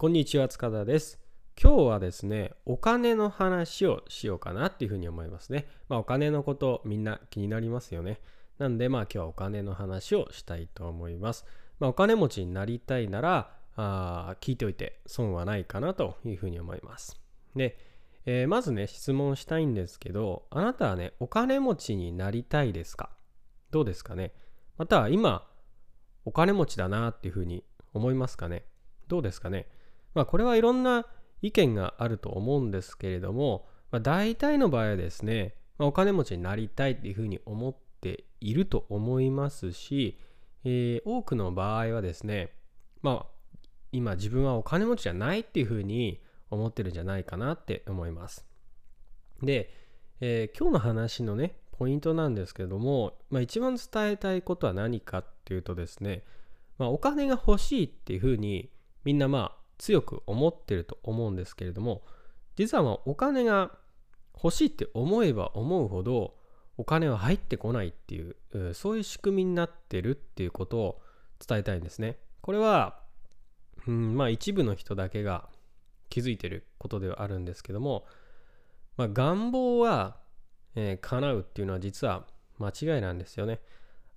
こんにちは塚田です。今日はですねお金の話をしようかなっていうふうに思いますね。まあお金のことみんな気になりますよね。なんでまあ今日はお金の話をしたいと思います。まあお金持ちになりたいならあ聞いておいて損はないかなというふうに思います。で、えーまずね質問したいんですけどあなたはねお金持ちになりたいですか？どうですかね？または今お金持ちだなっていうふうに思いますかね？どうですかね？まあこれはいろんな意見があると思うんですけれども、まあ、大体の場合はですね、まあ、お金持ちになりたいっていうふうに思っていると思いますし、えー多くの場合はですねまあ今自分はお金持ちじゃないっていうふうに思ってるんじゃないかなって思います。で、えー今日の話のねポイントなんですけれども、まあ、一番伝えたいことは何かっていうとですね、まあ、お金が欲しいっていうふうにみんなまあ強く思ってると思うんですけれども実はまあお金が欲しいって思えば思うほどお金は入ってこないっていうそういう仕組みになってるっていうことを伝えたいんですね。これは、うん、まあ一部の人だけが気づいてることではあるんですけども、まあ、願望は、えー叶うっていうのは実は間違いなんですよね。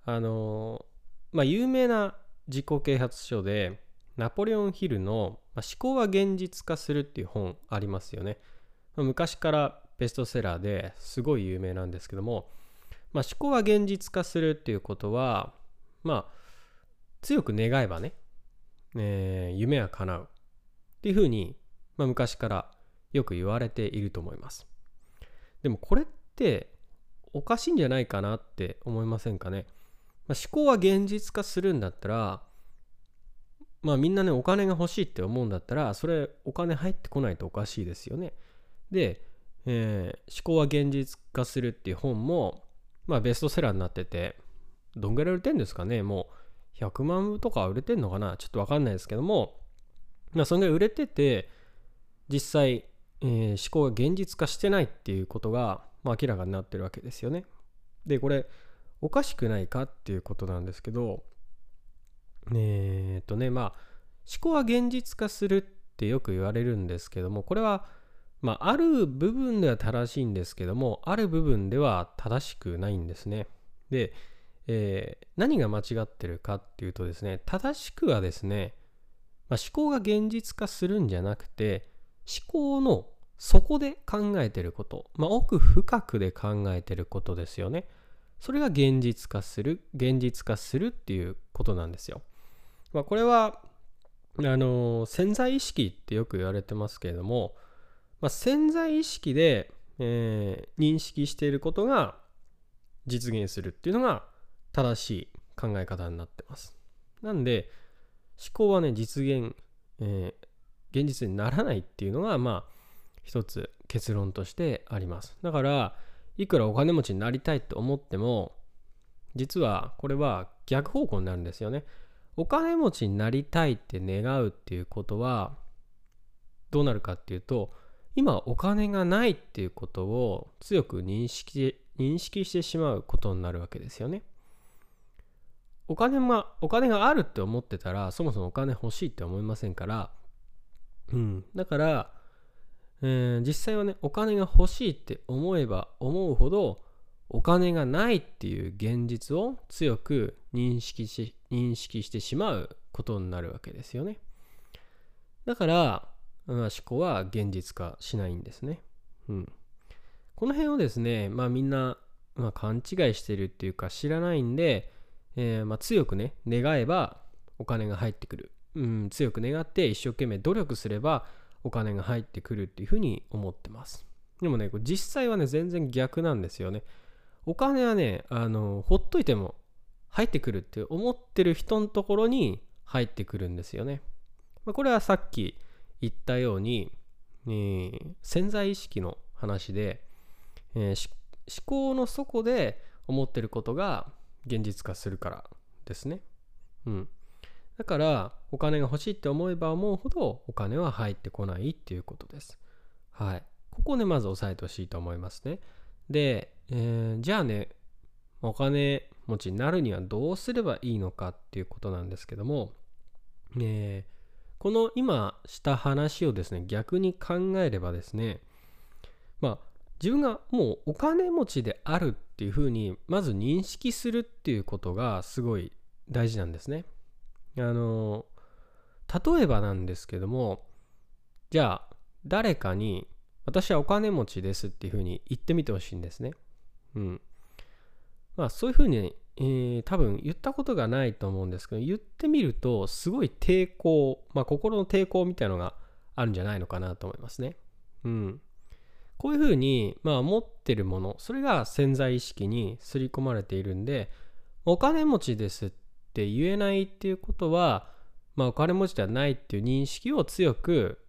あのーまあ有名な自己啓発書でナポレオン・ヒルの「思考は現実化する」っていう本ありますよね。昔からベストセラーですごい有名なんですけども、まあ、思考は現実化するっていうことはまあ強く願えばね、えー夢は叶うっていうふうに、まあ、昔からよく言われていると思います。でもこれっておかしいんじゃないかなって思いませんかね？まあ、思考は現実化するんだったらまあみんなねお金が欲しいって思うんだったらそれお金入ってこないとおかしいですよね。で、えー思考は現実化するっていう本もまあベストセラーになっててどんぐらい売れてんですかね？もう100万部とか売れてんのかな？ちょっとわかんないですけどもまあそんぐらい売れてて実際、えー思考が現実化してないっていうことが、まあ、明らかになってるわけですよね。でこれおかしくないかっていうことなんですけどえーっとねまあ思考は現実化するってよく言われるんですけどもこれはまあある部分では正しいんですけどもある部分では正しくないんですね。で、えー何が間違ってるかっていうとですね正しくはですね、まあ、思考が現実化するんじゃなくて思考の底で考えてること、まあ、奥深くで考えてることですよね。それが現実化する現実化するっていうことなんですよ。まあ、これはあの潜在意識ってよく言われてますけれども、まあ、潜在意識で、えー認識していることが実現するっていうのが正しい考え方になってます。なんで思考はね実現、えー現実にならないっていうのがまあ一つ結論としてあります。だからいくらお金持ちになりたいと思っても実はこれは逆方向になるんですよね。お金持ちになりたいって願うっていうことはどうなるかっていうと今お金がないっていうことを強く認識認識してしまうことになるわけですよね。お金がお金があるって思ってたらそもそもお金欲しいって思いませんから、うん、だから、えー実際はねお金が欲しいって思えば思うほどお金がないっていう現実を強く認識し認識してしまうことになるわけですよね。だから、思考は現実化しないんですね。うん。この辺をですね、まあみんな、まあ、勘違いしてるっていうか知らないんで、えーまあ、強くね、願えばお金が入ってくる。うん、強く願って一生懸命努力すればお金が入ってくるっていうふうに思ってます。でもね、実際はね、全然逆なんですよね。お金はね、あの、ほっといても入ってくるって思ってる人のところに入ってくるんですよね。まあ、これはさっき言ったように、えー潜在意識の話で、えー思考の底で思ってることが現実化するからですね。うん。だからお金が欲しいって思えば思うほどお金は入ってこないっていうことです。はい。ここをね、まず押さえてほしいと思いますね。で、えーじゃあね、お金持ちになるにはどうすればいいのかっていうことなんですけども、えーこの今した話をですね逆に考えればですねまあ自分がもうお金持ちであるっていうふうにまず認識するっていうことがすごい大事なんですね。あの例えばなんですけどもじゃあ誰かに私はお金持ちですっていうふうに言ってみてほしいんですね。うん。まあそういうふうに、えー、多分言ったことがないと思うんですけど言ってみるとすごい抵抗、まあ心の抵抗みたいのがあるんじゃないのかなと思いますね。うん。こういうふうに、まあ持ってるもの、それが潜在意識に刷り込まれているんで、お金持ちですって言えないっていうことは、まあお金持ちではないっていう認識を強く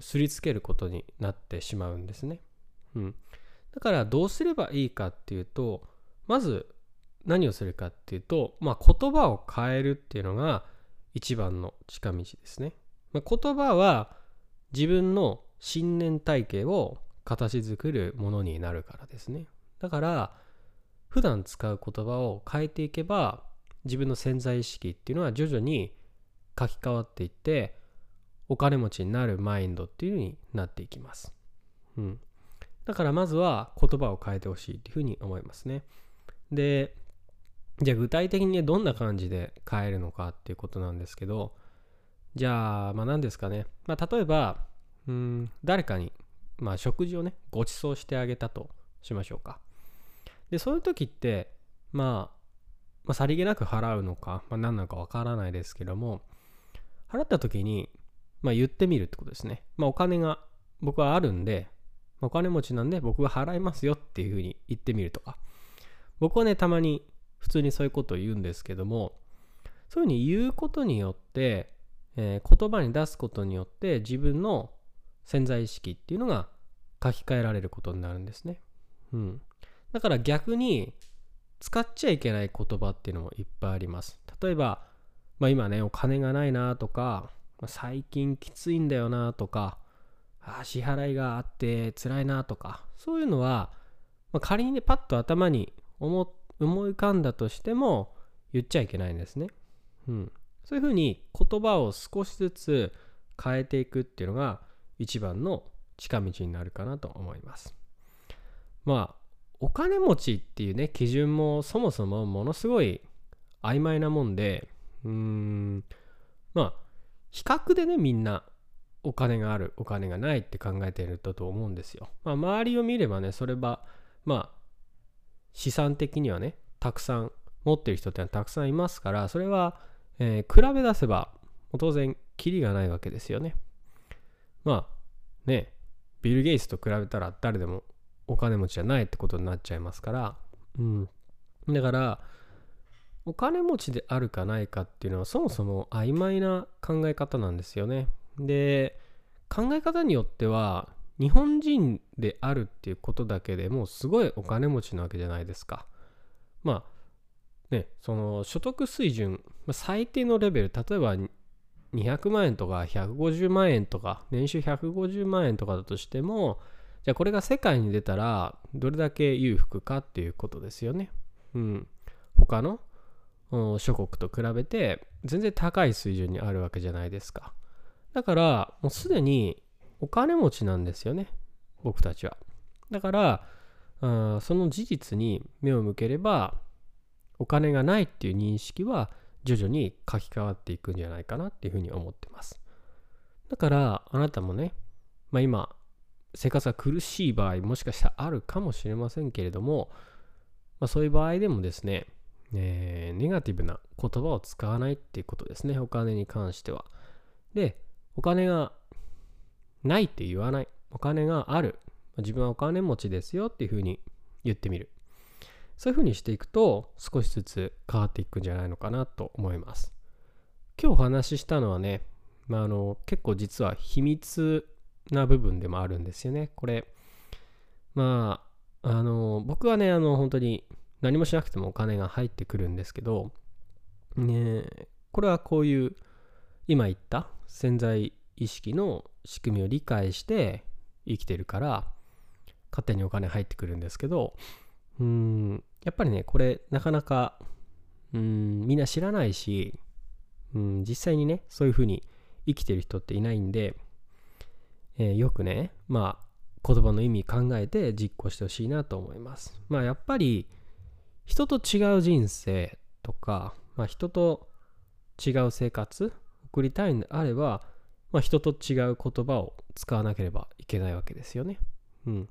すりつけることになってしまうんですね。うん。だからどうすればいいかっていうと、まず何をするかっていうと、まあ、言葉を変えるっていうのが一番の近道ですね。まあ、言葉は自分の信念体系を形作るものになるからですね。だから普段使う言葉を変えていけば自分の潜在意識っていうのは徐々に書き換わっていってお金持ちになるマインドっていう風になっていきます。うん。だからまずは言葉を変えてほしいっていうふうに思いますね。で、じゃあ具体的にねどんな感じで変えるのかっていうことなんですけど、じゃあ、まあ何ですかね。まあ例えば、うん、誰かに、まあ食事をね、ご馳走してあげたとしましょうか。で、そういう時って、まあ、まあ、さりげなく払うのか、まあ何なのかわからないですけども、払った時に、まあ言ってみるってことですね。まあお金が僕はあるんで、お金持ちなんで僕が払いますよっていうふうに言ってみるとか。僕はね、たまに普通にそういうことを言うんですけども、そういうふうに言うことによって、えー、言葉に出すことによって自分の潜在意識っていうのが書き換えられることになるんですね。うん。だから逆に使っちゃいけない言葉っていうのもいっぱいあります。例えば、まあ今ね、お金がないなとか、最近きついんだよなとか、あ支払いがあって辛いなとかそういうのは、まあ、仮にねパッと頭に思い浮かんだとしても言っちゃいけないんですね。うん、そういうふうに言葉を少しずつ変えていくっていうのが一番の近道になるかなと思います。まあお金持ちっていうね基準もそもそもものすごい曖昧なもんでうーんまあ比較でねみんなお金があるお金がないって考えていると思うんですよ。まあ、周りを見ればねそれはまあ資産的にはねたくさん持ってる人ってのはたくさんいますからそれは、えー、比べ出せば当然キリがないわけですよね。まあねビル・ゲイツと比べたら誰でもお金持ちじゃないってことになっちゃいますから、うん、だからお金持ちであるかないかっていうのはそもそも曖昧な考え方なんですよね。で考え方によっては日本人であるっていうことだけでもうすごいお金持ちなわけじゃないですか。まあねその所得水準最低のレベル例えば200万円とか150万円とか年収150万円とかだとしてもじゃあこれが世界に出たらどれだけ裕福かっていうことですよね。うん。他の諸国と比べて全然高い水準にあるわけじゃないですか。だから、もうすでにお金持ちなんですよね。僕たちは。だから、その事実に目を向ければ、お金がないっていう認識は徐々に書き換わっていくんじゃないかなっていうふうに思ってます。だから、あなたもね、まあ今、生活が苦しい場合、もしかしたらあるかもしれませんけれども、まあ、そういう場合でもですね、えー、ネガティブな言葉を使わないっていうことですね、お金に関しては。で、お金がないって言わない。お金がある。自分はお金持ちですよっていうふうに言ってみる。そういうふうにしていくと少しずつ変わっていくんじゃないのかなと思います。今日お話ししたのはね、まあ、あの結構実は秘密な部分でもあるんですよね。これ、まあ、あの僕はね、あの本当に何もしなくてもお金が入ってくるんですけど、ね、これはこういう今言った潜在意識の仕組みを理解して生きてるから勝手にお金入ってくるんですけどうんやっぱりねこれなかなかうんみんな知らないしうん実際にねそういうふうに生きてる人っていないんで、え、よくねまあ言葉の意味考えて実行してほしいなと思います。まあやっぱり人と違う人生とか、まあ、人と違う生活送りたいんであれば、まあ、人と違う言葉を使わなければいけないわけですよね。うん。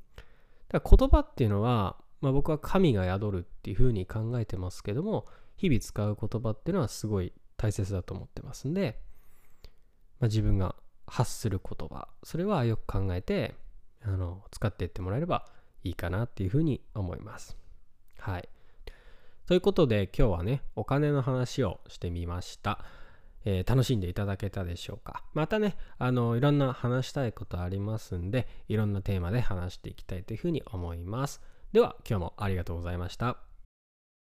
だから言葉っていうのは、まあ、僕は神が宿るっていうふうに考えてますけども日々使う言葉っていうのはすごい大切だと思ってますんで、まあ、自分が発する言葉それはよく考えてあの使っていってもらえればいいかなっていうふうに思います。はい。ということで今日はねお金の話をしてみました。えー、楽しんでいただけたでしょうか。またね、あの、いろんな話したいことありますんで、いろんなテーマで話していきたいというふうに思います。では、今日もありがとうございました。